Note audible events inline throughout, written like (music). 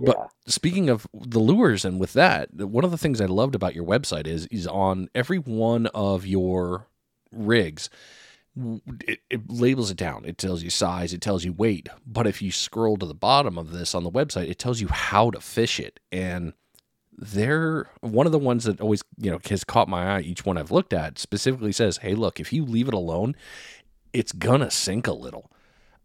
But speaking of the lures and with that, one of the things I loved about your website is is on every one of your rigs it, it, labels it down. It tells you size, it tells you weight. But if you scroll to the bottom of this on the website, it tells you how to fish it. And they're one of the ones that always, you know, has caught my eye. Each one I've looked at specifically says, hey, look, if you leave it alone, it's gonna sink a little.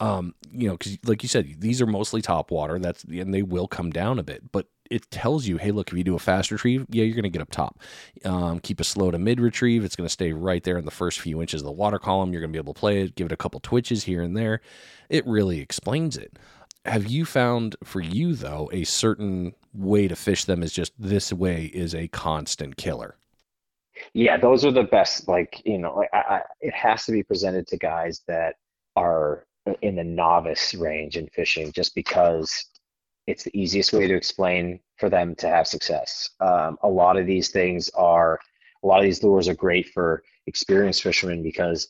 Um, you know, because like you said, these are mostly top water. That's and they will come down a bit, but it tells you, hey, look, if you do a fast retrieve, yeah, you're going to get up top. Um, keep a slow to mid retrieve. It's going to stay right there in the first few inches of the water column. You're going to be able to play it, give it a couple twitches here and there. It really explains it. Have you found for you, though, a certain way to fish them is just this way is a constant killer? Yeah, those are the best. Like, you know, I, I, it has to be presented to guys that are in the novice range in fishing just because it's the easiest way to explain for them to have success. Um, a lot of these things are, a lot of these lures are great for experienced fishermen because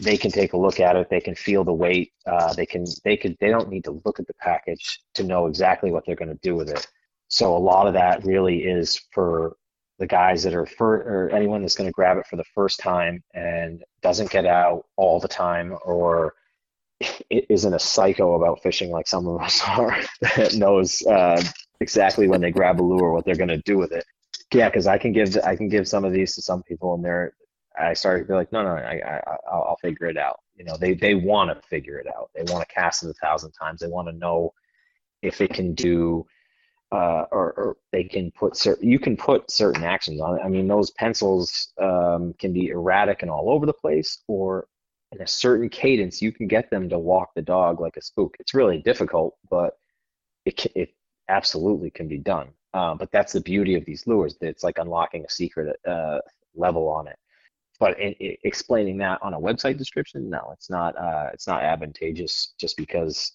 they can take a look at it, they can feel the weight, uh, they can, they could, they don't need to look at the package to know exactly what they're going to do with it. So a lot of that really is for the guys that are for or anyone that's going to grab it for the first time and doesn't get out all the time or isn't a psycho about fishing like some of us (laughs) are that knows uh, exactly when they grab a lure what they're going to do with it. Yeah, because I can give I can give some of these to some people and they're I started to be like, no, no, I, I I'll, I'll figure it out. You know, they they want to figure it out. They want to cast it a thousand times. They want to know if it can do. Uh, or, or they can put certain you can put certain actions on it. I mean, those pencils um, can be erratic and all over the place, or in a certain cadence, you can get them to walk the dog like a spook. It's really difficult, but it it absolutely can be done. Um, but that's the beauty of these lures. It's like unlocking a secret uh, level on it. But in, in explaining that on a website description, no, it's not. Uh, it's not advantageous just because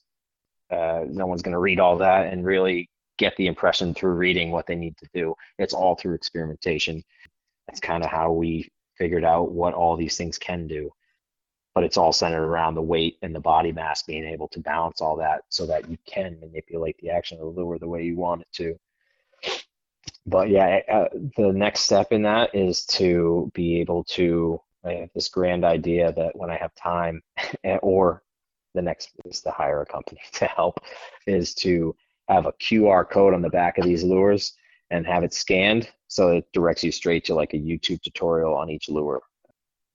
uh, no one's going to read all that and really get the impression through reading what they need to do. It's all through experimentation. That's kind of how we figured out what all these things can do but it's all centered around the weight and the body mass being able to balance all that so that you can manipulate the action of the lure the way you want it to. But yeah, uh, the next step in that is to be able to. I have this grand idea that when I have time, (laughs) or the next is to hire a company (laughs) to help, is to have a QR code on the back of these lures and have it scanned so it directs you straight to like a YouTube tutorial on each lure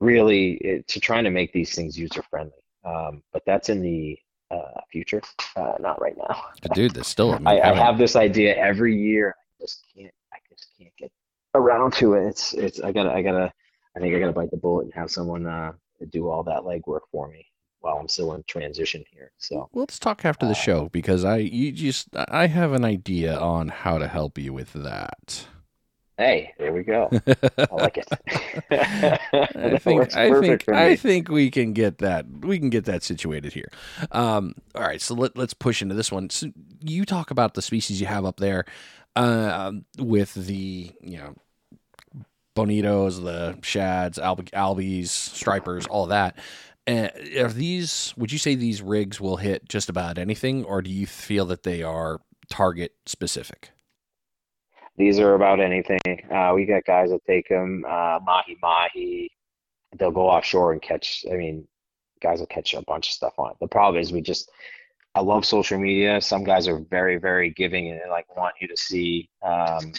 really it, to trying to make these things user friendly. Um, but that's in the uh, future, uh, not right now. Dude, there's (laughs) still. I, mean, I, I, have this idea every year. I just can't. I just can't get around to it. It's. It's. I gotta. I gotta. I think I gotta bite the bullet and have someone uh, do all that legwork for me while I'm still in transition here. So let's talk after the uh, show because I you just I have an idea on how to help you with that. Hey, there we go. I like it. (laughs) (laughs) I think I think I think we can get that we can get that situated here. Um, all right, so let, let's push into this one. So you talk about the species you have up there uh, with the you know bonitos, the shads, alb- albies, stripers, all that. Uh, are these? Would you say these rigs will hit just about anything, or do you feel that they are target specific? These are about anything. Uh, we got guys that take them uh, mahi mahi. They'll go offshore and catch. I mean, guys will catch a bunch of stuff on it. The problem is we just. I love social media. Some guys are very, very giving and like want you to see, um,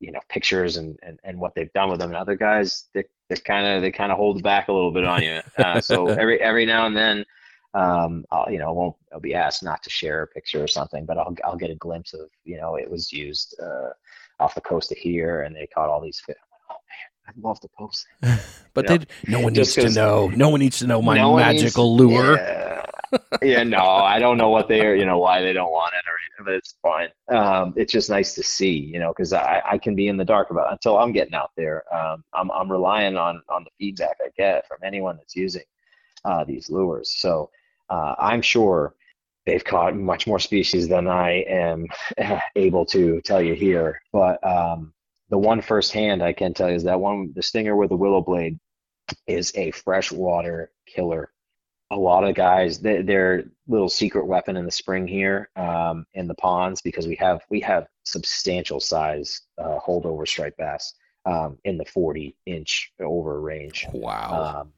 you know, pictures and, and, and what they've done with them. And other guys, they they kind of they kind of hold back a little bit on you. Uh, so (laughs) every every now and then, um, I'll, you know, won't I'll be asked not to share a picture or something, but I'll I'll get a glimpse of, you know, it was used uh, off the coast of here, and they caught all these fish. Oh man, I'd love to post. (laughs) but they, no one needs to know. No one needs to know my no magical needs, lure. Yeah. yeah, no, I don't know what they're, you know, why they don't want it or anything, but it's fine. Um, it's just nice to see, you know, because I, I can be in the dark about until I'm getting out there. Um, I'm, I'm relying on on the feedback I get from anyone that's using uh, these lures. So uh, I'm sure they've caught much more species than I am (laughs) able to tell you here. But um, the one firsthand I can tell you is that one, the stinger with the willow blade, is a freshwater killer. a lot of guys they, their little secret weapon in the spring here um, in the ponds because we have we have substantial size uh, holdover striped bass um, in the 40 inch over range. Wow. Um,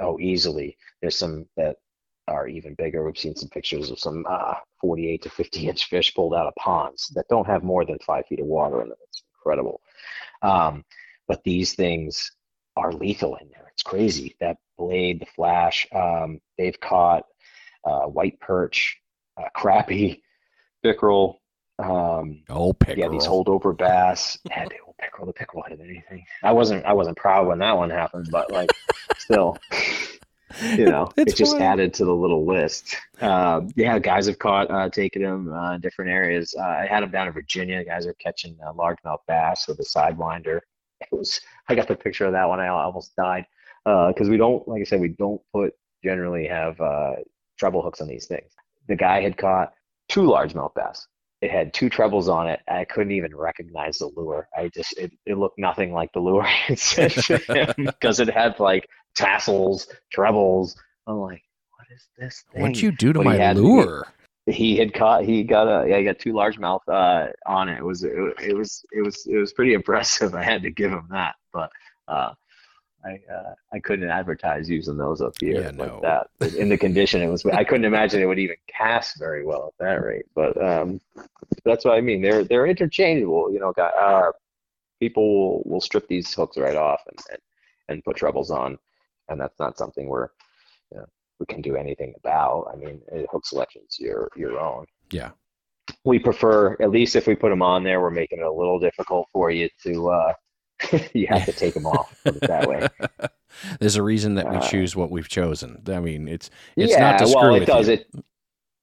oh, easily. There's some that are even bigger. We've seen some pictures of some uh, 48 to 50 inch fish pulled out of ponds that don't have more than five feet of water in them. It's incredible. Um, but these things are lethal in there. It's crazy. That blade, the flash, um, they've caught uh, white perch, uh, crappie, pickerel. Um, oh, pickerel. Yeah, these holdover bass. Yeah, the old pickerel. The pickerel hit anything. I wasn't. I wasn't proud when that one happened, but like, (laughs) still, (laughs) you know, It's it just added to the little list. Um, yeah, guys have caught, uh, taken them uh, in different areas. Uh, I had them down in Virginia. Guys are catching uh, largemouth bass with a sidewinder. It was. I got the picture of that one. I almost died because we don't, like I said, we don't put generally have uh, treble hooks on these things. The guy had caught two largemouth bass. It had two trebles on it. I couldn't even recognize the lure. I just it, it looked nothing like the lure (laughs) I sent to him because it had like tassels, trebles. I'm like, what is this thing? What'd you do to But he my had- lure? he had caught he got a yeah he got two largemouth uh on it. It was it, it was it was it was pretty impressive. (laughs) I had to give him that, but uh I uh, I couldn't advertise using those up here Yeah, like no. that. In the condition it was, I couldn't imagine it would even cast very well at that rate. But um, that's what I mean. They're they're interchangeable. You know, uh, people will, will strip these hooks right off and, and and put trebles on, and that's not something we're you know, we can do anything about. I mean, hook selection's your your own. Yeah. We prefer, at least if we put them on there, we're making it a little difficult for you to. Uh, (laughs) you have to take them off. That way. (laughs) There's a reason that we Uh, choose what we've chosen. I mean, it's it's yeah, not to screw well, it with does. you. It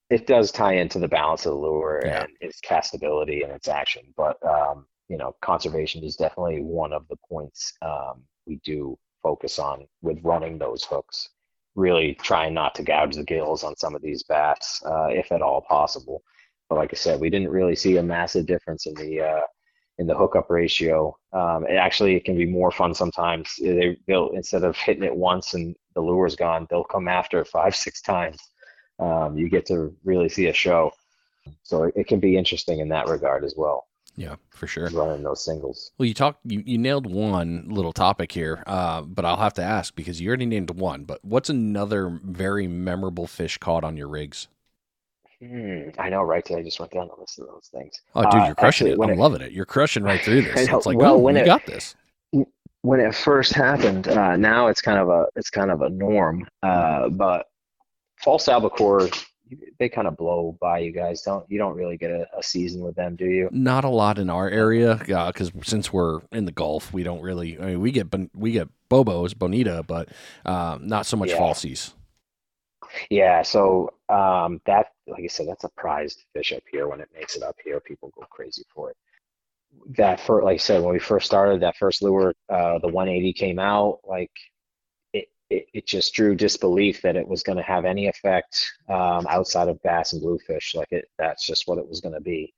it does tie into the balance of the lure Yeah. and its castability and its action. But um, you know, conservation is definitely one of the points um, we do focus on with running those hooks. Really trying not to gouge the gills on some of these bats, uh, if at all possible. But like I said, we didn't really see a massive difference in the uh, in the hookup ratio. Um, it actually it can be more fun sometimes. They, they'll instead of hitting it once and the lure's gone, they'll come after five, six times. Um, you get to really see a show. So it, it can be interesting in that regard as well, Yeah, for sure. running those singles. Well, you talked, you, you nailed one little topic here, uh, but I'll have to ask because you already named one. But what's another very memorable fish caught on your rigs? Hmm, I know, right? I just went down the list of those things. Oh, dude, Uh, you're crushing actually, it. I'm it- loving it. You're crushing right through (laughs) this. Know. It's like, Well, well, when you it- got this. when it first happened, uh, now it's kind of a it's kind of a norm. Uh, but false albacore, they kind of blow by you guys. Don't you don't really get a, a season with them, do you? Not a lot in our area because since we're in the Gulf, we don't really. I mean, we get we get bobos, bonita, but um, not so much Yeah. falsies. Yeah, so um, that, like I said, that's a prized fish up here. When it makes it up here, people go crazy for it. That for, like I said, when we first started, that first lure, uh, the 180 came out. Like it, it, just drew disbelief that it was going to have any effect um, outside of bass and bluefish. Like it, that's just what it was going to be.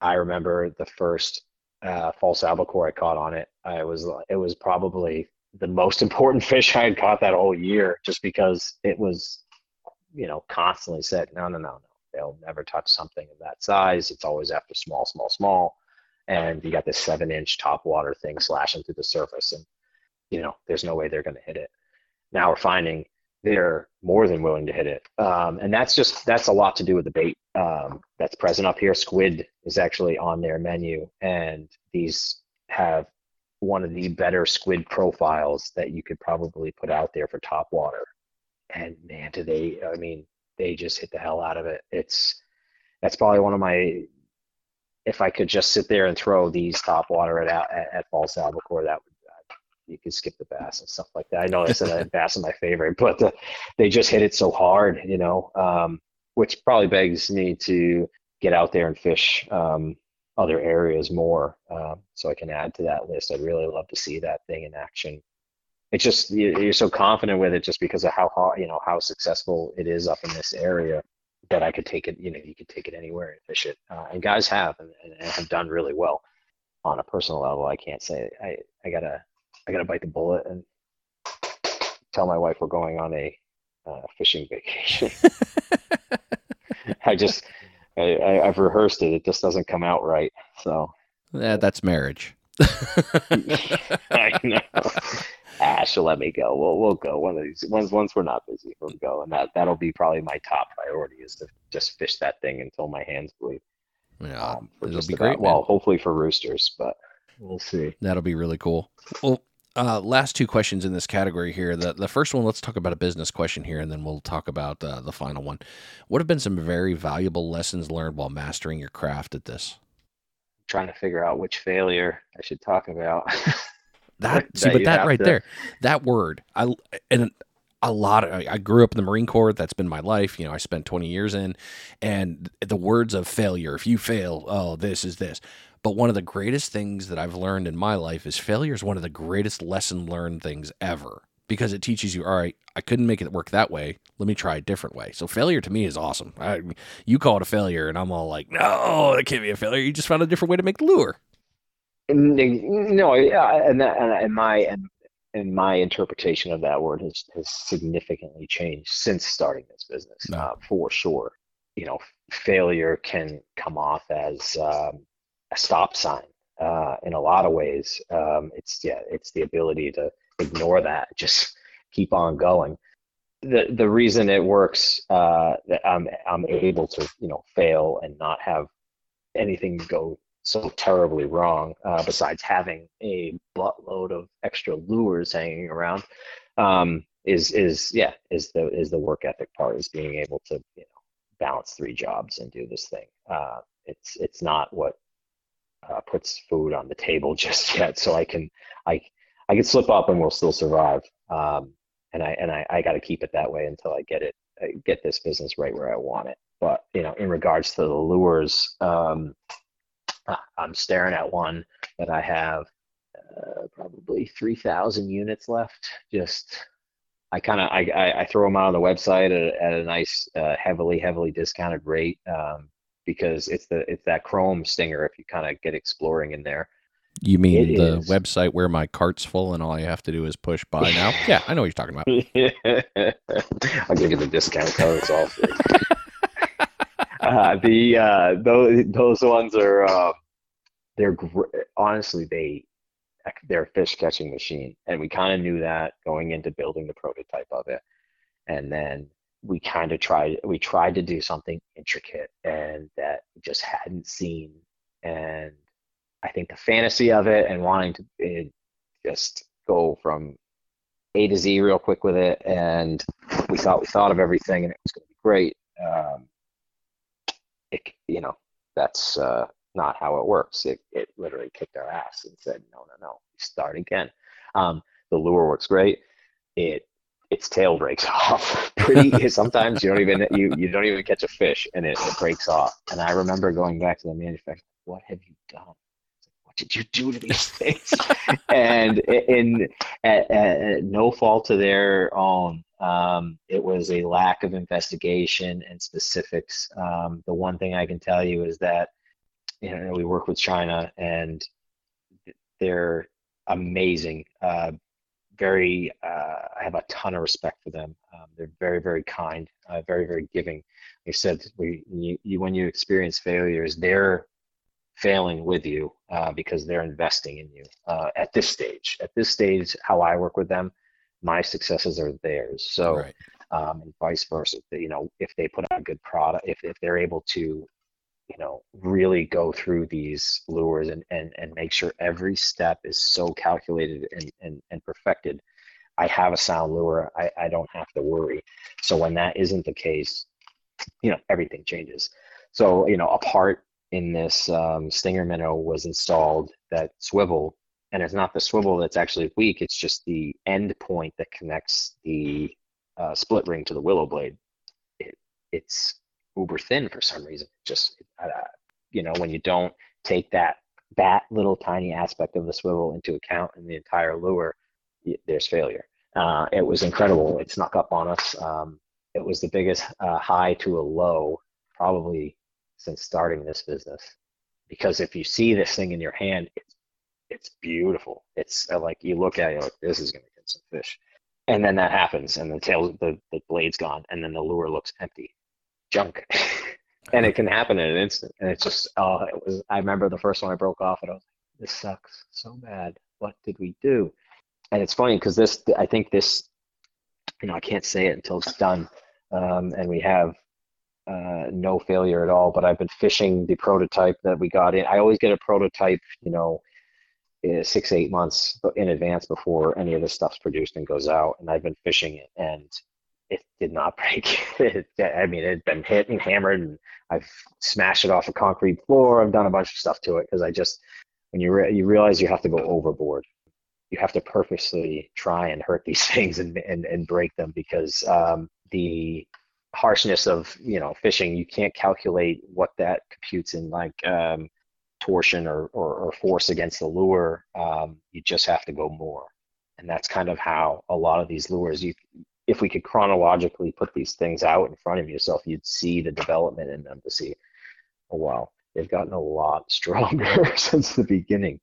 I remember the first uh, false albacore I caught on it. I was, it was probably the most (laughs) important fish I had caught that whole year, just because it was you know, constantly said, no, no, no, no, they'll never touch something of that size. It's always after small, small, small. And you got this seven inch top water thing slashing through the surface. And, you know, there's no way they're going to hit it. Now we're finding they're more than willing to hit it. Um, and that's just, that's a lot to do with the bait um, that's present up here. Squid is actually on their menu. And these have one of the better squid profiles that you could probably put out there for top water and man, do they! I mean, they just hit the hell out of it. It's that's probably one of my. If I could just sit there and throw these top water at at, at false albacore, that would you could skip the bass and stuff like that. I know I said that bass is my favorite, but uh they just hit it so hard, you know, um, which probably begs me to get out there and fish um, other areas more, um, so I can add to that list. I'd really love to see that thing in action it's just you- you're so confident with it just because of how hard you know how successful it is up in this area that I could take it you know you could take it anywhere and fish it uh, and guys have and, and have done really well on a personal level I can't say I I gotta I gotta bite the bullet and tell my wife we're going on a uh, fishing vacation. (laughs) I just I, I, I've rehearsed it. It just doesn't come out right. So Yeah, that's marriage. (laughs) I know. Ah, she'll let me go. We'll we'll go one of these. Once once we're not busy, we'll go, and that that'll be probably my top priority is to just fish that thing until my hands bleed. Yeah, Um, it'll just be about- great. man. Well, hopefully for roosters, but we'll see. That'll be really cool. Well, uh, last two questions in this category here. The the first one, let's talk about a business question here, and then we'll talk about uh, the final one. What have been some very valuable lessons learned while mastering your craft at this? trying to figure out which failure I should talk about. (laughs) That That see, but that right to- there, that word, I and a lot of I grew up in the Marine Corps. That's been my life. You know, I spent 20 years in, and the words of failure. If you fail, oh, this is this. But one of the greatest things that I've learned in my life is failure is one of the greatest lesson learned things ever because it teaches you, all right, I couldn't make it work that way. Let me try a different way. So failure to me is awesome. I, you call it a failure, and I'm all like, no, that can't be a failure. You just found a different way to make the lure. No, yeah, and that, and, and my and, and my interpretation of that word has has significantly changed since starting this business, No. uh, for sure. You know, failure can come off as um, a stop sign uh, in a lot of ways. Um, it's yeah, it's the ability to ignore that, just keep on going. The the reason it works uh, that I'm I'm able to you know fail and not have anything go so terribly wrong, uh, besides having a buttload of extra lures hanging around, um, is is yeah is the is the work ethic part is being able to you know balance three jobs and do this thing. Uh, it's it's not what uh, puts food on the table (laughs) just yet, so I can I I can slip up and we'll still survive. Um, and I and I, I got to keep it that way until I get it uh, get this business right where I want it. But you know, in regards to the lures, um, I- I'm staring at one that I have uh, probably 3,000 units left. Just I kind of I, I, I throw them out on the website at, at a nice uh, heavily heavily discounted rate um, because it's the it's that chrome stinger if you kind of get exploring in there. You mean It the is. website where my cart's full and all I have to do is push buy (laughs) now? yeah, I know what you're talking about. I'll give you the discount code. It's all free. uh, the uh, those those ones are uh, they're gr- honestly they they're a fish catching machine, and we kind of knew that going into building the prototype of it, and then we kind of tried we tried to do something intricate and that we just hadn't seen, and I think the fantasy of it and wanting to it just go from A to Z real quick with it, and we thought we thought of everything, and it was going to be great. Um, it, you know, that's uh, not how it works. It it literally kicked our ass and said, no, no, no, start again. Um, the lure works great. It its tail breaks (laughs) off pretty. sometimes you don't even you you don't even catch a fish, and it, it breaks off. And I remember going back to the manufacturer, what have you done? What did you do to these (laughs) things? and in at, at, at no fault to their own, um, it was a lack of investigation and specifics. Um, the one thing I can tell you is that you know we work with China and they're amazing. Uh, very, uh, I have a ton of respect for them. Um, they're very, very kind, uh, very, very giving. They said, we, you, you, when you experience failures, they're failing with you uh, because they're investing in you uh, at this stage. At this stage, how I work with them, my successes are theirs. So, Right. um, and vice versa. You know, if they put out a good product, if if they're able to, you know, really go through these lures and and and make sure every step is so calculated and and, and perfected, I have a sound lure. I I don't have to worry. So when that isn't the case, you know, everything changes. So you know, a part in this um, stinger minnow was installed that swivel and it's not the swivel that's actually weak it's just the end point that connects the uh, split ring to the willow blade it, it's uber thin for some reason. Just uh, you know when you don't take that that little tiny aspect of the swivel into account in the entire lure there's failure. Uh, it was incredible. It snuck up on us. Um, it was the biggest uh, high to a low probably since starting this business. Because if you see this thing in your hand it's it's beautiful. It's uh, like you look at it like this is going to get some fish. And then that happens, and the tail, the the blade's gone, and then the lure looks empty, junk, (laughs) and it can happen in an instant. And it's just, oh, it was. I remember the first one I broke off, and I was like, this sucks so bad. What did we do? And it's funny because this, I think this, you know, I can't say it until it's done, um, and we have uh, no failure at all. But I've been fishing the prototype that we got in. I always get a prototype, you know, eh, six eight months in advance before any of this stuff's produced and goes out. And I've been fishing it, and it did not (laughs) break. I mean, it had been hit and hammered, and I've smashed it off a concrete floor. I've done a bunch of stuff to it because I just when you re- you realize you have to go overboard. You have to purposely try and hurt these (laughs) things and and, and break them because um, the harshness of you know fishing you can't calculate what that computes in like um, torsion or, or, or, force against the lure um, you just have to go more and that's kind of how a lot of these lures you if we could chronologically put these things out in front of yourself you'd see the development in them to see oh wow they've gotten a lot (laughs) stronger (laughs) since the beginning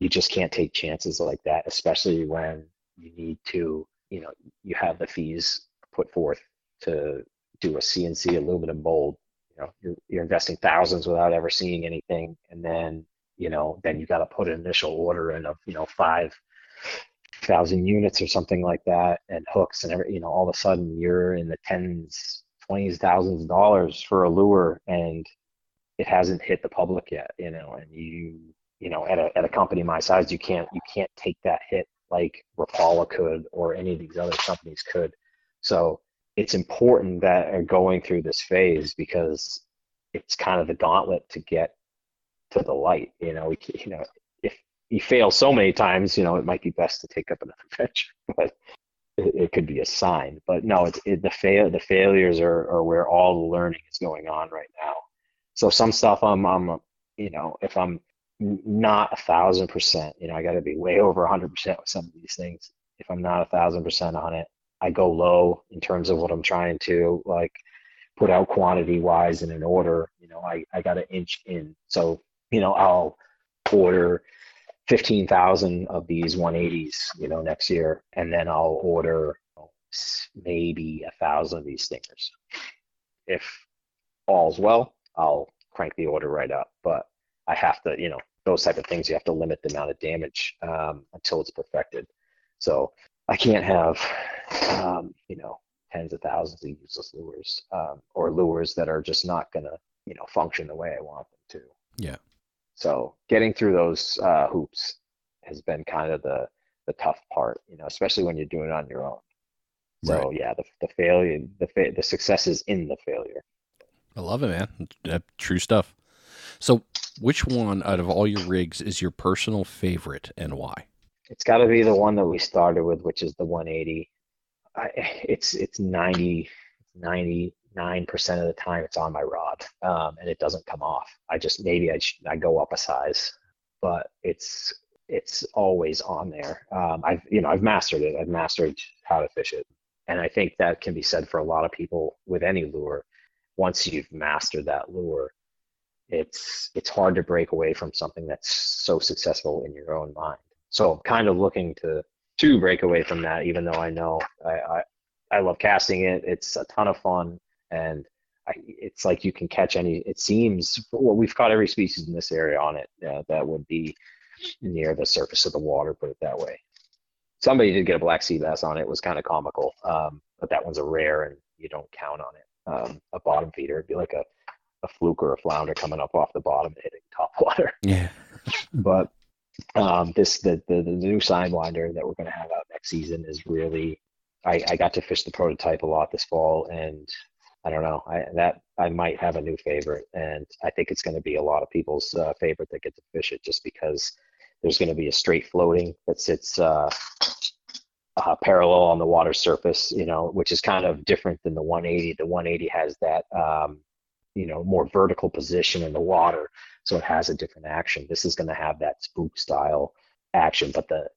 you just can't take chances like that especially when you need to you know you have the fees put forth to do a CNC aluminum mold. You know, you're, you're investing thousands without ever seeing anything, and then you know, then you got to put an initial order in of you know five thousand units or something like that, and hooks and every you know, all of a sudden you're in the tens, twenties, thousands of dollars for a lure, and it hasn't hit the public yet. You know, and you you know, at a at a company my size, you can't you can't take that hit like Rapala could or any of these other companies could. So it's important that are going through this phase because it's kind of the gauntlet to get to the light. You know, we, you know, you fail so many times, you know, it might be best to take up another (laughs) venture, but it, it could be a sign. But no, it's it, the fail the failures are, are where all the learning is going on right now. So some stuff I'm I'm you know if I'm not a thousand percent, you know, I got to be way over a hundred percent with some of these things. If I'm not a thousand percent on it, I go low in terms of what I'm trying to like put out quantity wise in an order. You know, I, I got to inch in. So, you know, I'll order 15,000 of these 180s, you know, next year, and then I'll order maybe a thousand of these stingers. If all's well, I'll crank the order right up. But I have to, you know, those type of things, you have to limit the amount of damage um, until it's perfected. So I can't have, um, you know, tens of thousands of useless lures um, or lures that are just not going to, you know, function the way I want them to. Yeah. So getting through those uh, hoops has been kind of the the tough part, you know, especially when you're doing it on your own. So right. yeah, the the failure, the fa- the success is in the failure. I love it, man. true stuff. So, which one out of all your rigs is your personal favorite, and why? It's got to be the one that we started with, which is the 180. I, it's it's 90 99 percent of the time it's on my rod, um, and it doesn't come off. I just maybe I I go up a size, but it's it's always on there. Um, I've you know I've mastered it. I've mastered how to fish it, and I think that can be said for a lot of people with any lure. Once you've mastered that lure, it's it's hard to break away from something that's so successful in your own mind. So I'm kind of looking to to break away from that, even though I know I, I, I love casting it. It's a ton of fun, and I, it's like you can catch any. It seems well, we've caught every species in this area on it uh, that would be near the surface of the water. Put it that way. Somebody did get a black sea bass on it. it was kind of comical, um, but that one's a rare, and you don't count on it. Um, a bottom feeder, it'd be like a a fluke or a flounder coming up off the bottom and hitting top (laughs) water. Yeah. but um, this the, the, the new sidewinder that we're going to have out next season is really I, I got to fish the prototype a lot this fall and I don't know. I that I might have a new favorite and I think it's going to be a lot of people's uh, favorite that get to fish it just because there's going to be a straight floating that sits uh, uh, parallel on the water surface you know which is kind of different than the 180 the 180 has that um, you know more vertical position in the water so it has a different action. This is going to have that spook style action but the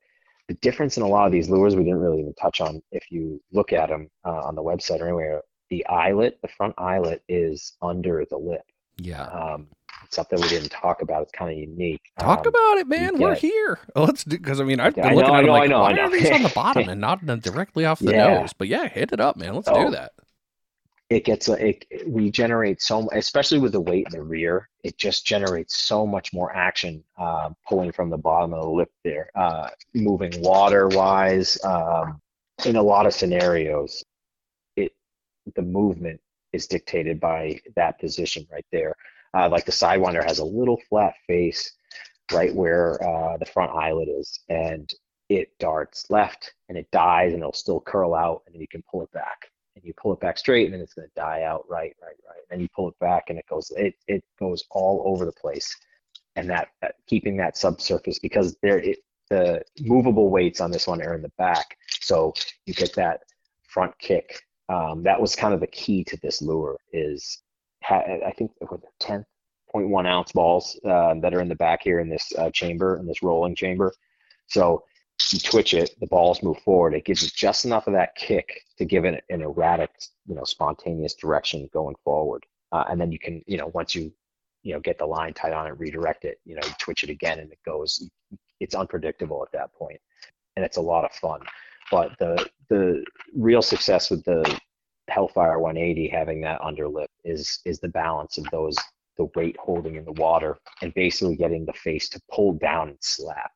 the difference in a lot of these lures we didn't really even touch on if you look at them uh, on the website or anywhere the eyelet the front eyelet is under the lip yeah um, something we didn't talk about. It's kind of unique. Talk Um, about it, man. We're here. (laughs) Let's do because I mean I've been I looking I at them know, I like know, why I are know. these on the (laughs) bottom and not directly off the Yeah. nose? But yeah, hit it up, man. Let's do Oh. that. it gets a- it we generate so especially with the weight in the rear it just generates so much more action uh, pulling from the bottom of the lip there uh, moving water wise um, in a lot of scenarios it the movement is dictated by that position right there. Uh, like the sidewinder has a little flat face right where uh, the front eyelid is and it darts left and it dies and it'll still curl out and then you can pull it back. And you pull it back straight and then it's going to die out right right right. And then you pull it back and it goes it, it goes all over the place. And that, that keeping that subsurface because there it, the movable weights on this one are in the back. So you get that front kick um, that was kind of the key to this lure is ha- i think it was 10.1 ounce balls uh, that are in the back here in this uh, chamber in this rolling chamber so you twitch it, the balls move forward. It gives you just enough of that kick to give it an erratic, you know, spontaneous direction going forward. Uh, and then you can, you know, once you, you know, get the line tight on it, redirect it, you know, you twitch it again and it goes. It's unpredictable at that point, and it's a lot of fun. But the the real success with the Hellfire 180 having that underlip is is the balance of those the weight holding in the water and basically getting the face to pull down and slap.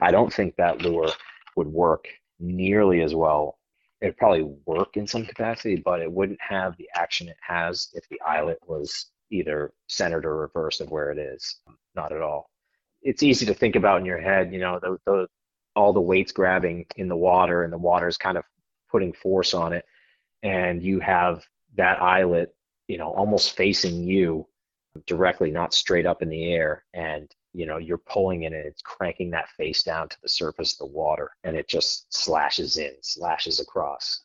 I don't think that lure would work nearly as well. It'd probably work in some capacity, but it wouldn't have the action it has if the eyelet was either centered or reversed of where it is. Not at all. It's easy to think about in your head, you know, the, the all the weights grabbing in the water and the water's kind of putting force on it, and you have that eyelet, you know, almost facing you directly, not straight up in the air, and you know you're pulling it and it's cranking that face down to the surface of the water. And it just slashes in slashes across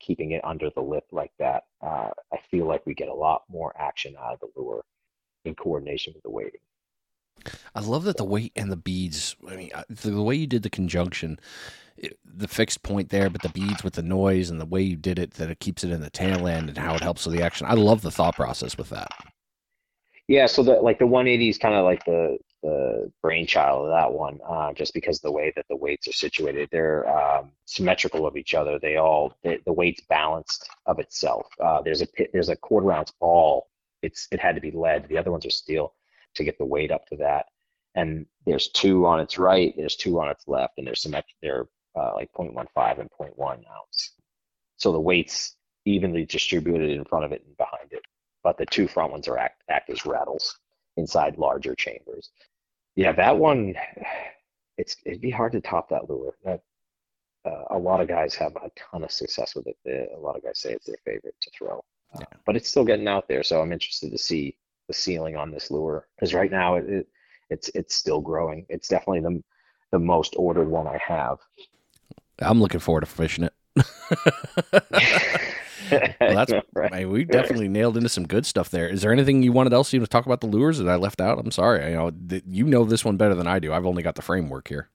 keeping it under the lip like that. Uh, i feel like we get a lot more action out of the lure in coordination with the weighting I love that the weight and the beads. I mean, the, way you did the conjunction, it, the fixed point there, but the beads with the noise and the way you did it, that it keeps it in the tail end and how it helps with the action. I love the thought process with that. yeah so the like the 180 is kind of like the the brainchild of that one uh, just because the way that the weights are situated they're um, symmetrical of each other they all they, the weight's balanced of itself uh, there's a there's a quarter ounce ball it's it had to be lead the other ones are steel to get the weight up to that and there's two on its right there's two on its left and they're symmetric they're uh, like 0.15 and 0.1 ounce so the weights evenly distributed in front of it and behind it but the two front ones are act, act as rattles inside larger chambers. Yeah, that one, it's it'd be hard to top that lure. That uh, a lot of guys have a ton of success with it. A lot of guys say it's their favorite to throw, uh, Yeah. but it's still getting out there. So I'm interested to see the ceiling on this lure because right now it, it it's it's still growing. It's definitely the the most ordered one I have. I'm looking forward to fishing it. well, that's (laughs) right. I mean, we definitely nailed into some good stuff there. Is there anything you wanted else you to talk about the lures that I left out? I'm sorry. I know th- you know this one better than I do. I've only got the framework here.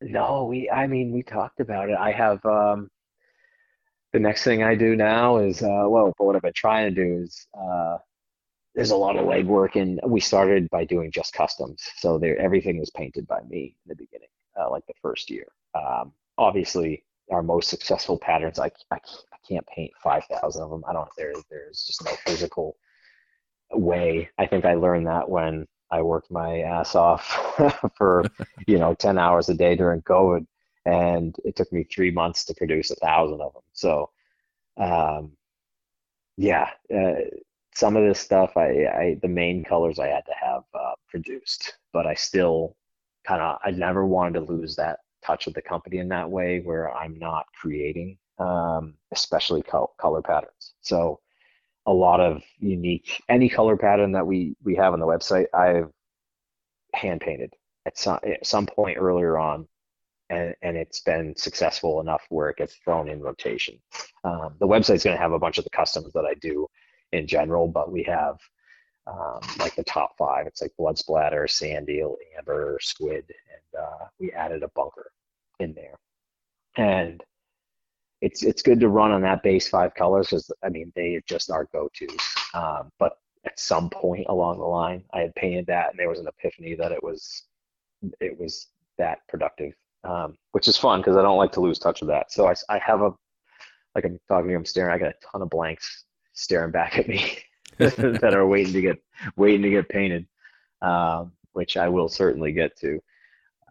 No, we, I mean, we talked about it. I have, um, the next thing I do now is, uh, well, what I've been trying to do is, uh, there's a lot of legwork and we started by doing just customs. So there, everything was painted by me in the beginning, uh, like the first year. Um, obviously our most successful patterns, I, I, I can't paint 5,000 of them. I don't, there, there's just no physical way. I think I learned that when I worked my ass off (laughs) for you know 10 hours a day during COVID, and it took me three months to produce a thousand of them. So, um, yeah, uh, some of this stuff, I, I the main colors I had to have uh, produced, but I still kind of I never wanted to lose that touch with the company in that way where I'm not creating, um, especially col- color patterns. So a lot of unique any color pattern that we we have on the website i've hand painted at some at some point earlier on and and it's been successful enough where it gets thrown in rotation um, the website's going to have a bunch of the customs that i do in general but we have um, like the top five it's like blood splatter sand eel amber squid and uh, we added a bunker in there and it's it's good to run on that base five colors because I mean they are just are go tos. Um, but at some point along the line I had painted that, and there was an epiphany that it was it was that productive, um, which is fun because I don't like to lose touch of that. So I, I have a like I'm talking to you, I'm staring. I got a ton of blanks staring back at me (laughs) that are waiting to get waiting to get painted, um, which I will certainly get to.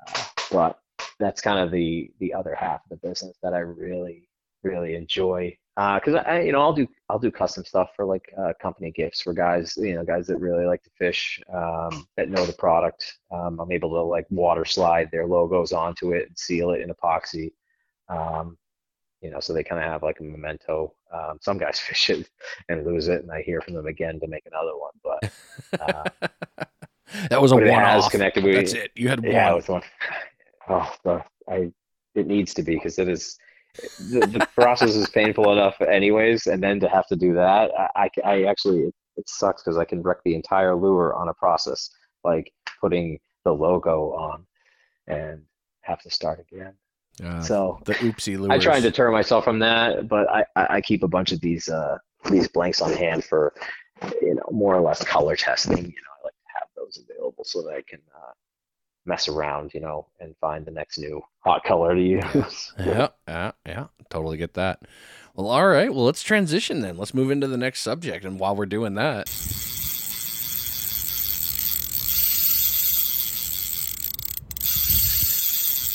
Uh, but that's kind of the the other half of the business that I really really enjoy because uh, I you know I'll do I'll do custom stuff for like uh, company gifts for guys you know guys that really like to fish um, that know the product. Um, I'm able to like water slide their logos onto it and seal it in epoxy. Um, you know, so they kind of have like a memento. Um, some guys (laughs) fish it and lose it, and I hear from them again to make another one. But uh, (laughs) that was a one-off. Connected with, That's it. You had one. Yeah, it was one. (laughs) Oh, the, I it needs to be because it is the, the process is painful enough anyways, and then to have to do that, I, I, I actually it, it sucks because I can wreck the entire lure on a process like putting the logo on and have to start again. Uh, so the oopsie lures. I try and deter myself from that, but I, I keep a bunch of these uh, these blanks on hand for you know more or less color testing. You know, I like to have those available so that I can uh, mess around, you know, and find the next new hot color to use. (laughs) yeah, yeah, yeah. Totally get that. Well, all right. Well, let's transition then. Let's move into the next subject. And while we're doing that,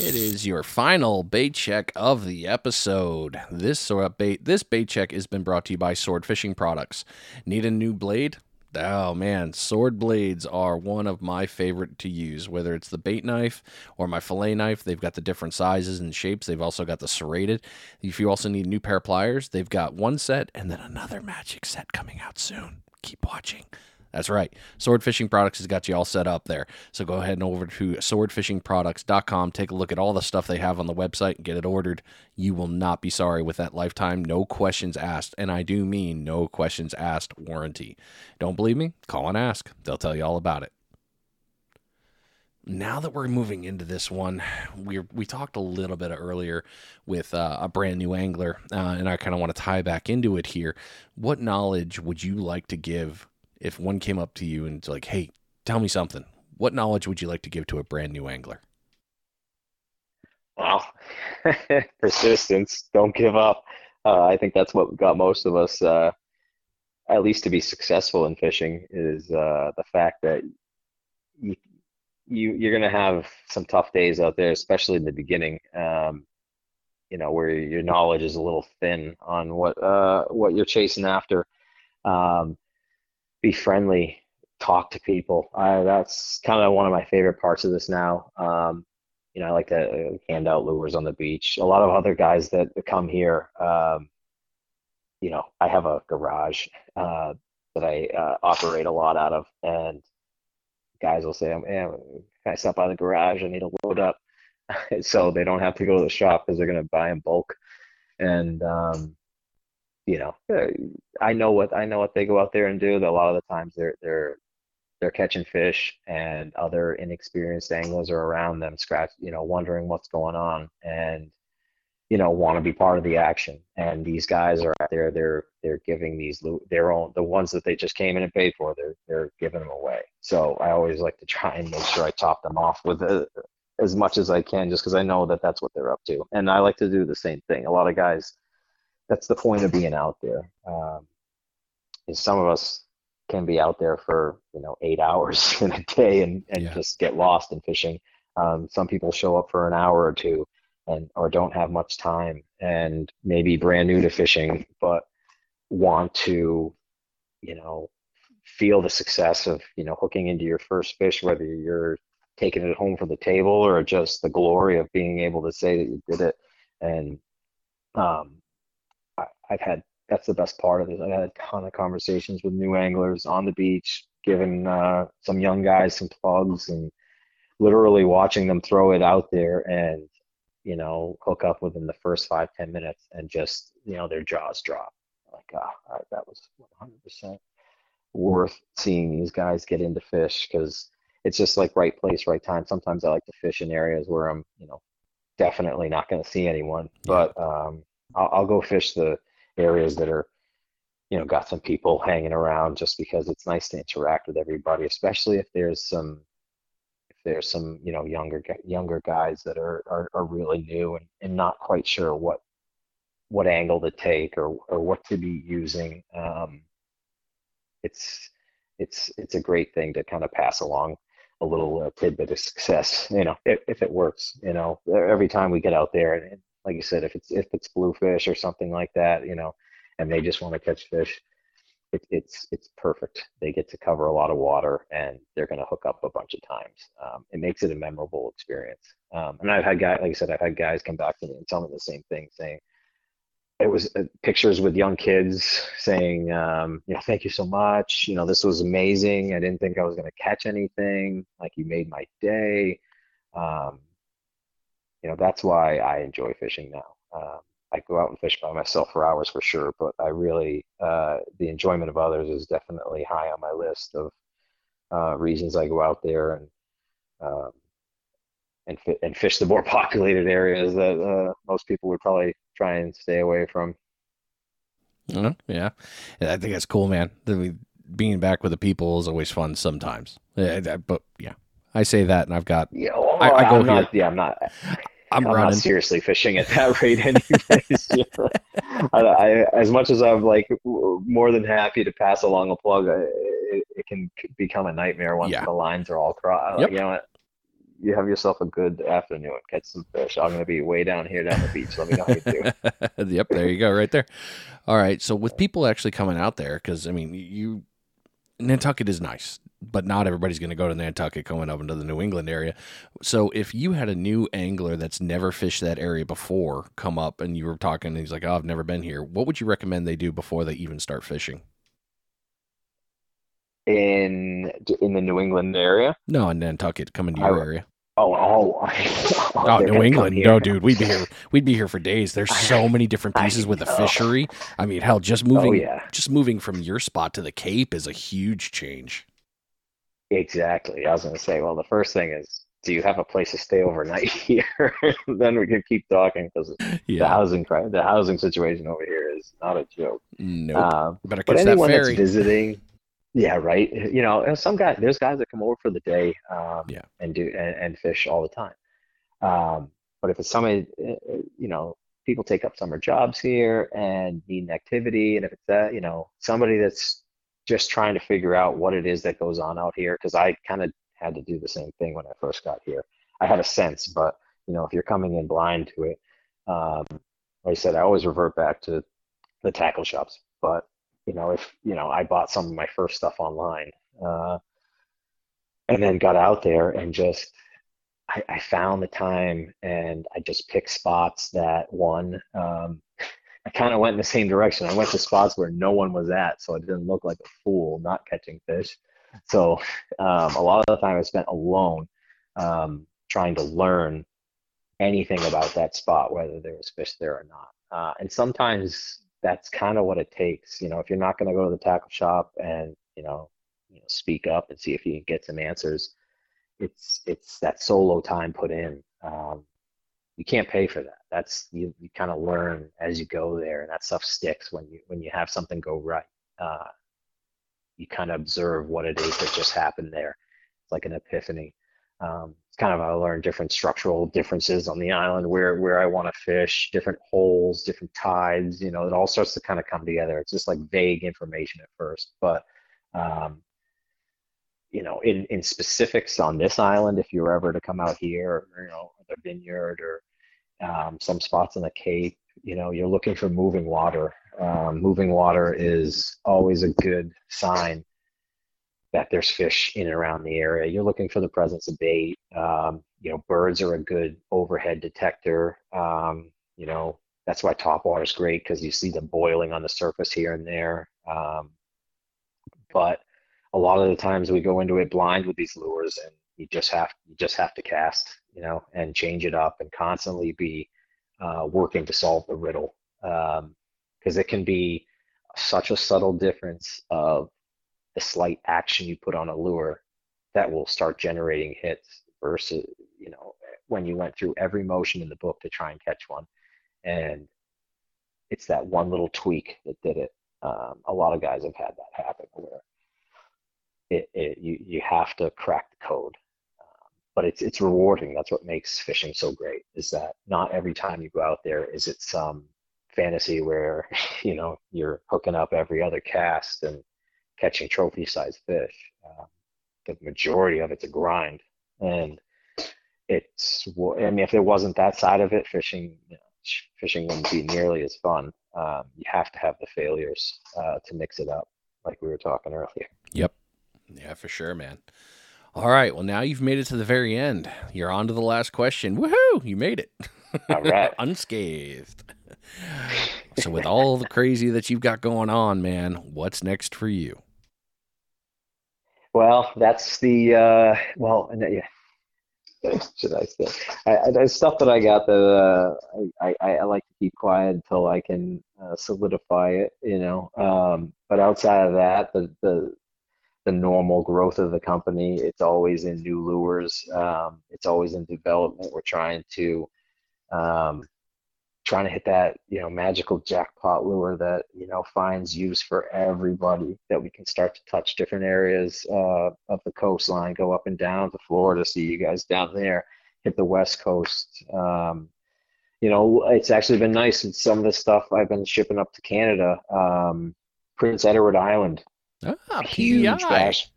It is your final bait check of the episode. This bait this bait check has been brought to you by SORD Fishing Products. Need a new blade? Oh man, SORD blades are one of my favorite to use, whether it's the bait knife or my fillet knife. They've got the different sizes and shapes. They've also got the serrated. If you also need a new pair of pliers, they've got one set and then another magic set coming out soon. Keep watching. That's right. SORD Fishing Products has got you all set up there. So go ahead and over to swordfishingproducts.com. Take a look at all the stuff they have on the website and get it ordered. You will not be sorry with that lifetime, no questions asked. And I do mean no questions asked warranty. Don't believe me? Call and ask. They'll tell you all about it. Now that we're moving into this one, we we talked a little bit earlier with uh, a brand new angler, uh, and I kind of want to tie back into it here. What knowledge would you like to give if one came up to you and it's like, hey, tell me something, what knowledge would you like to give to a brand new angler? Well, (laughs) persistence. Don't give up. Uh, I think that's what got most of us, uh, at least to be successful in fishing, is uh, the fact that you, you you're gonna have some tough days out there, especially in the beginning. Um, you know, where your knowledge is a little thin on what uh, what you're chasing after. Um, be friendly, talk to people. I, that's kind of one of my favorite parts of this now. Um, you know, I like to uh, hand out lures on the beach. A lot of other guys that come here, um, you know, I have a garage uh, that I uh, operate a lot out of, and guys will say, "Man, can I stop by the garage? I need to load up," (laughs) so they don't have to go to the shop because they're going to buy in bulk. And um, you know, uh, I know what I know what they go out there and do. That a lot of the times they're they're they're catching fish, and other inexperienced anglers are around them, scratch, you know, wondering what's going on, and you know, want to be part of the action. And these guys are out there. They're they're giving these their own the ones that they just came in and paid for. They're they're giving them away. So I always like to try and make sure I top them off with a, as much as I can, just because I know that that's what they're up to. And I like to do the same thing. A lot of guys that's the point of being out there. Um, is some of us can be out there for you know eight hours (laughs) in a day and, and yeah. just get lost in fishing. Um, some people show up for an hour or two and or don't have much time and maybe brand new to fishing but want to you know feel the success of you know hooking into your first fish whether you're taking it home from the table or just the glory of being able to say that you did it and um, I've had that's the best part of it. I've had a ton of conversations with new anglers on the beach, giving uh, some young guys some plugs and literally watching them throw it out there and you know hook up within the first five ten minutes and just you know their jaws drop. Like ah oh, that was 100% worth seeing these guys get into fish because it's just like right place right time. Sometimes i like to fish in areas where i'm you know definitely not going to see anyone. But um I'll, I'll go fish the areas that are you know, got some people hanging around just because it's nice to interact with everybody, especially if there's some if there's some you know younger younger guys that are are, are really new and, and not quite sure what what angle to take or or what to be using. Um, it's it's it's a great thing to kind of pass along a little uh, tidbit of success. You know, if, if it works. You know, every time we get out there, and like you said, if it's if it's bluefish or something like that, you know, and they just want to catch fish, it, it's it's perfect. They get to cover a lot of water, and they're going to hook up a bunch of times. Um, it makes it a memorable experience. Um, and I've had guys, like I said, I've had guys come back to me and tell me the same thing, saying, it was uh, pictures with young kids saying, um, you know, thank you so much. You know, this was amazing. I didn't think I was going to catch anything. Like you made my day. Um, you know, that's why I enjoy fishing now. Um, I go out and fish by myself for hours for sure, but I really, uh, the enjoyment of others is definitely high on my list of uh, reasons I go out there and um, and, and fish the more (laughs) populated areas that uh, most people would probably try and stay away from. Uh, yeah, I think that's cool, man. The, being back with the people is always fun sometimes. Yeah, but yeah, I say that, and I've got. Yeah, well, I, I, go I'm not, yeah, I'm not. I'm, I'm not seriously fishing at that (laughs) rate, anyways. (laughs) I, I, as much as I'm like more than happy to pass along a plug, it, it can become a nightmare once yeah. the lines are all crossed. Yep. You know what? you have yourself a good afternoon. Catch some fish. I'm going to be way down here down the beach. Let me know how you do. (laughs) yep, there you go, right there. All right. So with people actually coming out there, because I mean, you Nantucket is nice, but not everybody's going to go to Nantucket coming up into the New England area. So if you had a new angler that's never fished that area before come up and you were talking, and he's like, "Oh, I've never been here," what would you recommend they do before they even start fishing? In in the New England area? No, in Nantucket, coming to your area. Oh, oh, (laughs) oh, New England. No, dude, we'd be here. We'd be here for days. There's so many different pieces with the fishery. I mean, hell, just moving, oh, yeah. just moving from your spot to the Cape is a huge change. Exactly. I was going to say, well, the first thing is, do you have a place to stay overnight (laughs) here? then we can keep talking because yeah. the housing, the housing situation over here is not a joke. No, nope. um, better catch but anyone that ferry. that's visiting, yeah, right. You know, some guys, there's guys that come over for the day, um, yeah, and do and, and fish all the time. Um, but if it's somebody, uh, uh, you know, people take up summer jobs here and need an activity, and if it's that, you know, somebody that's just trying to figure out what it is that goes on out here, because I kind of had to do the same thing when I first got here. I had a sense, but you know, if you're coming in blind to it, um, like I said, I always revert back to the tackle shops. But you know, if you know, I bought some of my first stuff online, uh, and then got out there and just I, I, found the time and I just picked spots that one. Um, I kind of went in the same direction. I went to spots where no one was at, so I didn't look like a fool not catching fish. So um, a lot of the time I spent alone um, trying to learn anything about that spot, whether there was fish there or not. Uh, and sometimes that's kind of what it takes. You know, if you're not going to go to the tackle shop and you know, you know, speak up and see if you can get some answers, it's it's that solo time put in. Um, you can't pay for that. That's you, you kind of learn as you go there, and that stuff sticks when you when you have something go right. Uh, you kind of observe what it is that just happened there. It's like an epiphany. Um, it's kind of I learned different structural differences on the island where where I want to fish, different holes, different tides. You know, it all starts to kind of come together. It's just like vague information at first, but um, you know, in in specifics on this island, if you were ever to come out here, or, you know, the vineyard or um, some spots on the Cape, you know, you're looking for moving water. Um, moving water is always a good sign that there's fish in and around the area. You're looking for the presence of bait. Um, you know, birds are a good overhead detector. Um, you know, that's why top water is great because you see them boiling on the surface here and there. Um, but a lot of the times we go into it blind with these lures, and you just have you just have to cast, you know, and change it up and constantly be uh, working to solve the riddle because um, it can be such a subtle difference of the slight action you put on a lure that will start generating hits versus you know when you went through every motion in the book to try and catch one and it's that one little tweak that did it Um, a lot of guys have had that happen where it, it you you have to crack the code, um, but it's it's rewarding. That's what makes fishing so great. Is that not every time you go out there is it some fantasy where (laughs) you know you're hooking up every other cast and catching trophy sized fish. Um, the majority of it's a grind, and it's I mean if there wasn't that side of it, fishing you know, fishing wouldn't be nearly as fun. Um, you have to have the failures uh, to mix it up, like we were talking earlier. Yep. Yeah, for sure, man. All right. Well, now you've made it to the very end. You're on to the last question. Woohoo! You made it. All right. (laughs) Unscathed. so, with all the crazy that you've got going on, man, what's next for you? Well, that's the uh, well, yeah, should I say? I, I, there's stuff that I got that uh, I, I, I like to keep quiet until I can uh, solidify it, you know. Um, but outside of that, the, the the normal growth of the company, it's always in new lures. Um, it's always in development. We're trying to um, trying to hit that you know magical jackpot lure that you know finds use for everybody that we can start to touch different areas uh, of the coastline go up and down to florida see you guys down there hit the west coast um, you know it's actually been nice and some of the stuff i've been shipping up to canada um, prince edward island. Ah, huge bass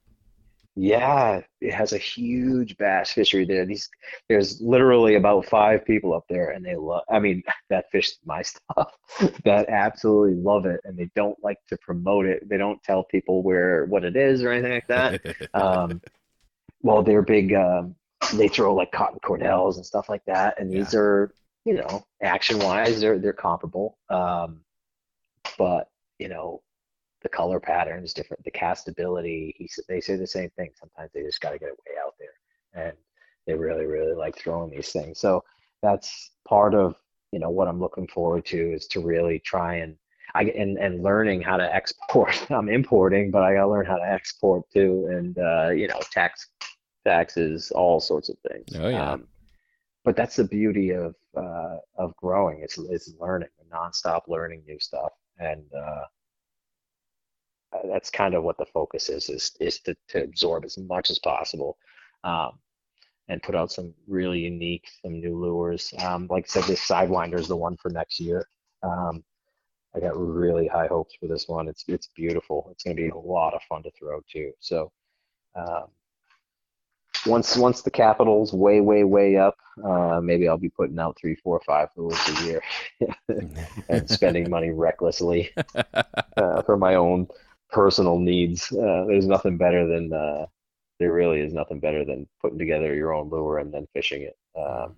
yeah, it has a huge bass fishery there. These there's literally about five people up there, and they love. I mean, (laughs) that fish my (laughs) stuff. that absolutely love it, and they don't like to promote it. They don't tell people where what it is or anything like that. (laughs) um, well, they're big. Um, they throw like Cotton Cordells and stuff like that, and these yeah. are you know action wise they're they're comparable. Um, but you know the color patterns, different, the castability. He they say the same thing. Sometimes they just got to get it way out there, and they really, really like throwing these things. So that's part of you know what I'm looking forward to is to really try and I and and learning how to export. (laughs) I'm importing, but I got to learn how to export too, and uh, you know tax taxes, all sorts of things. Oh yeah. Um, but that's the beauty of uh, of growing. It's it's learning, nonstop learning new stuff, and uh, that's kind of what the focus is is is to, to absorb as much as possible um, and put out some really unique some new lures. Um, like i said this sidewinder is the one for next year. Um, i got really high hopes for this one. It's it's beautiful. It's going to be a lot of fun to throw too. So um, once once the capital's way way way up uh, maybe i'll be putting out three four five lures a year (laughs) (laughs) and spending money recklessly uh, for my own personal needs. Uh, there's nothing better than uh, there really is nothing better than putting together your own lure and then fishing it. Um,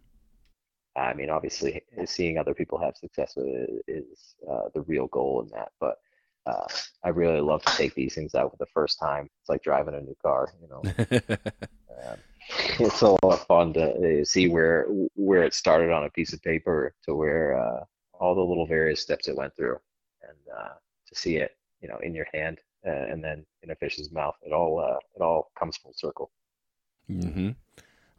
I mean, obviously, seeing other people have success with it is uh, the real goal in that. But uh, I really love to take these things out for the first time. It's like driving a new car, you know. (laughs) um, it's a lot of fun to see where where it started on a piece of paper to where uh, all the little various steps it went through, and uh, to see it you know in your hand and then in a fish's mouth. It all uh, it all comes full circle. Mm-hmm.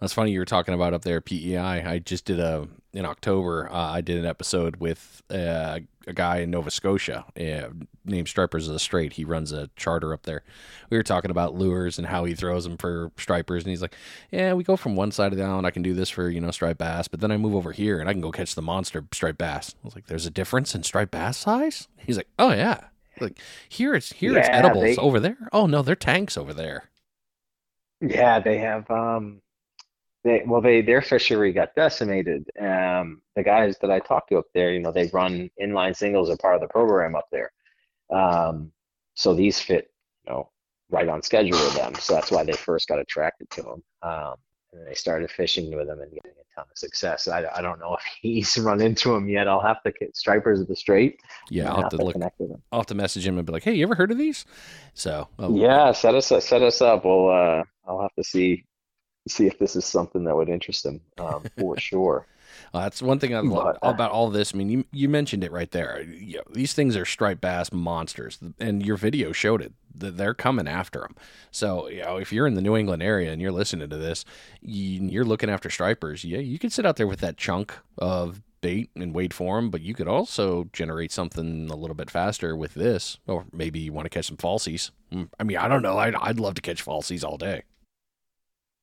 That's funny you were talking about up there PEI. I just did a in October. Uh, I did an episode with uh, a guy in Nova Scotia uh, named Stripers of the Strait. He runs a charter up there. We were talking about lures and how he throws them for stripers, and he's like, "Yeah, we go from one side of the island. I can do this for you know striped bass, but then I move over here and I can go catch the monster striped bass." I was like, "There's a difference in striped bass size." He's like, "Oh yeah." Like here it's here yeah, it's edibles they, over there. Oh no, they're tanks over there. Yeah, they have um they well they their fishery got decimated. Um the guys that I talked to up there, you know, they run inline singles are part of the program up there. Um so these fit, you know, right on schedule with them. So that's why they first got attracted to them. Um and they started fishing with him and getting a ton of success. I, I don't know (laughs) if he's run into him yet. I'll have to get stripers of the strait. Yeah, I'll have, have to, look. With him. I'll have to message him and be like, "Hey, you ever heard of these?" So oh. yeah, set us up, set us up. Well, uh, I'll have to see see if this is something that would interest him um, for (laughs) sure. Uh, that's one thing I love uh, about all this. I mean, you you mentioned it right there. You know, these things are striped bass monsters, and your video showed it. They're coming after them. So, you know, if you're in the New England area and you're listening to this, you're looking after stripers. Yeah, you can sit out there with that chunk of bait and wait for them, but you could also generate something a little bit faster with this. Or maybe you want to catch some falsies. Mm, I mean, I don't know. I'd, I'd love to catch falsies all day.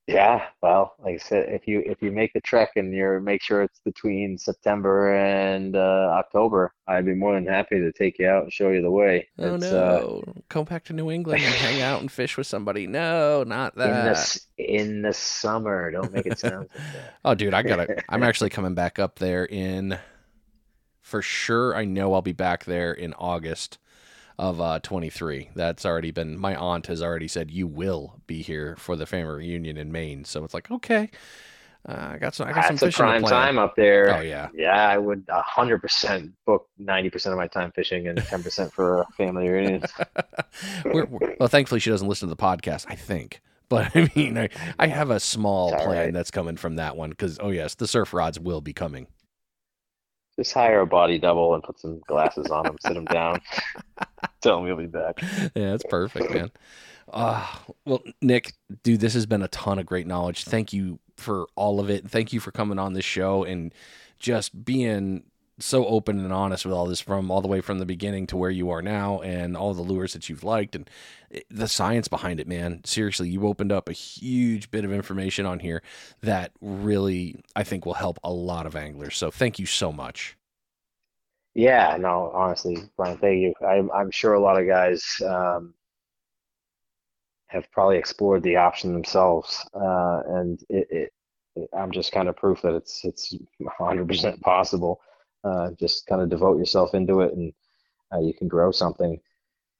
Yeah, well, like I said, if you if you make the trek and you're make sure it's between September and uh, October, I'd be more than happy to take you out and show you the way. Oh It's no! uh, Come back to New England and hang out and fish with somebody. No, not that. (laughs) in the that. in the summer. Don't make it sound like (laughs) Oh, dude, I got it. (laughs) I'm actually coming back up there in. For sure, I know I'll be back there in August of uh 23. That's already been. My aunt has already said you will be here for the family reunion in Maine. So it's like okay, uh, I got some. I got that. some That's a prime time up there. Oh yeah. Yeah, I would a hundred percent book ninety percent of my time fishing and ten percent for family reunion. (laughs) we're, we're- well, thankfully she doesn't listen to the podcast. I think. But I mean, I, I have a small plan right. that's coming from that one because, oh, yes, the surf rods will be coming. Just hire a body double and put some glasses on him, sit him down, (laughs) tell him you'll be back. Yeah, that's perfect, man. Uh, well, Nick, dude, this has been a ton of great knowledge. Thank you for all of it. Thank you for coming on this show and just being so open and honest with all this from all the way from the beginning to where you are now and all the lures that you've liked and the science behind it, man. Seriously, you opened up a huge bit of information on here that really I think will help a lot of anglers. So thank you so much. Yeah, no, honestly, Brian, thank you. I'm I'm sure a lot of guys um, have probably explored the option themselves, uh, and it, it I'm just kind of proof that it's it's 100% possible. Uh, just kind of devote yourself into it, and uh, you can grow something,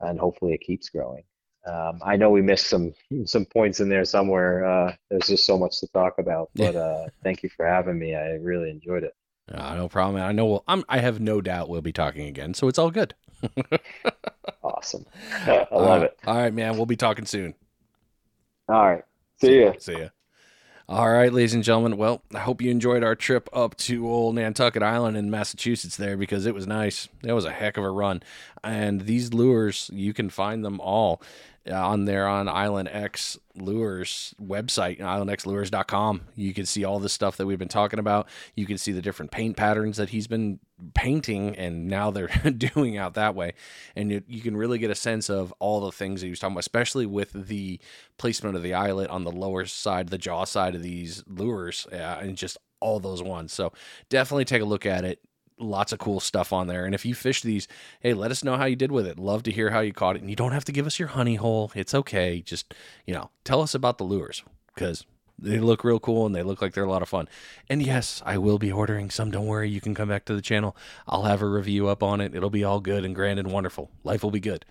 and hopefully it keeps growing. Um, I know we missed some (laughs) some points in there somewhere. Uh, there's just so much to talk about, but uh, thank you for having me. I really enjoyed it. Uh, no problem. I know. We'll, I'm, I have no doubt we'll be talking again. So it's all good. (laughs) Awesome. (laughs) I love Uh, it. All right, man. We'll be talking soon. All right. See ya. See ya. All right, ladies and gentlemen. Well, I hope you enjoyed our trip up to old Nantucket Island in Massachusetts there because it was nice. It was a heck of a run. And these lures, you can find them all uh, on there on Island X Lures website, islandxlures.com. You can see all the stuff that we've been talking about. You can see the different paint patterns that he's been painting and now they're (laughs) doing out that way. And you, you can really get a sense of all the things that he was talking about, especially with the placement of the eyelet on the lower side, the jaw side of these lures, uh, and just all those ones. So definitely take a look at it. Lots of cool stuff on there. And if you fish these, hey, let us know how you did with it. Love to hear how you caught it. And you don't have to give us your honey hole. It's okay. Just, you know, tell us about the lures because they look real cool and they look like they're a lot of fun. And yes, I will be ordering some. Don't worry. You can come back to the channel. I'll have a review up on it. It'll be all good and grand and wonderful. Life will be good.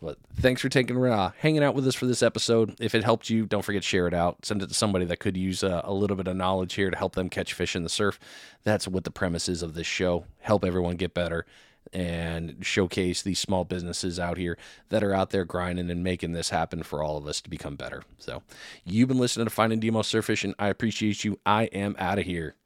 But thanks for taking uh, hanging out with us for this episode. If it helped you, don't forget to share it out. Send it to somebody that could use uh, a little bit of knowledge here to help them catch fish in the surf. That's what the premise is of this show. Help everyone get better and showcase these small businesses out here that are out there grinding and making this happen for all of us to become better. So, you've been listening to Finding Demo Surf Fishing. I appreciate you. I am out of here.